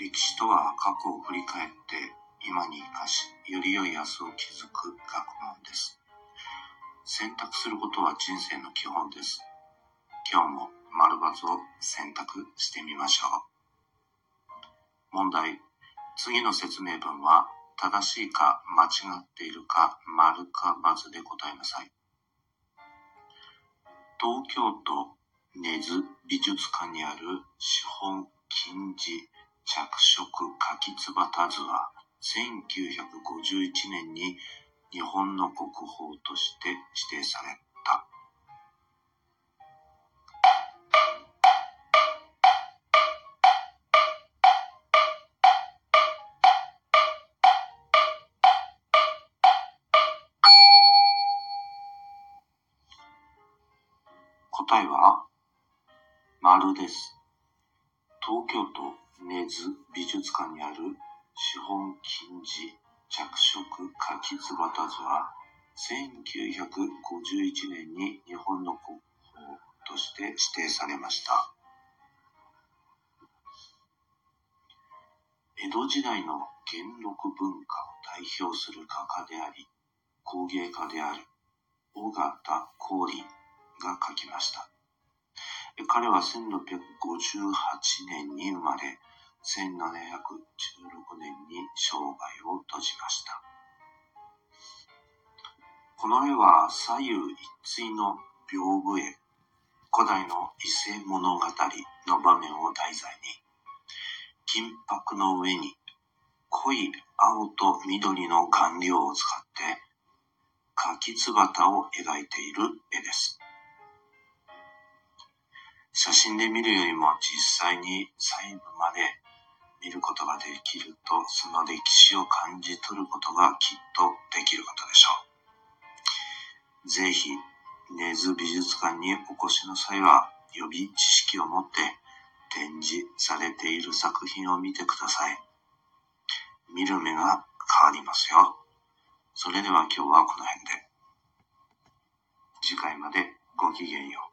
歴史とは過去を振り返って今に生かし、より良い明日を築く学問です。選択することは人生の基本です。今日も丸×を選択してみましょう。問題。次の説明文は正しいか間違っているか丸か×で答えなさい。東京都根津美術館にある資本金字着色柿つばた図は1951年に日本の国宝として指定された。答えは丸です。東京都根津美術館にある資本金字着色柿つばた図は1951年に日本の国宝として指定されました。江戸時代の元禄文化を代表する画家であり工芸家である尾形光琳が描きました。彼は1658年に生まれ1716年に生涯を閉じました。この絵は左右一対の屏風絵、古代の伊勢物語の場面を題材に、金箔の上に濃い青と緑の顔料を使って柿つばたを描いている絵です。写真で見るよりも実際に細部まで見ることができると、その歴史を感じ取ることがきっとできることでしょう。ぜひ、根津美術館にお越しの際は、予備知識を持って展示されている作品を見てください。見る目が変わりますよ。それでは今日はこの辺で。次回までごきげんよう。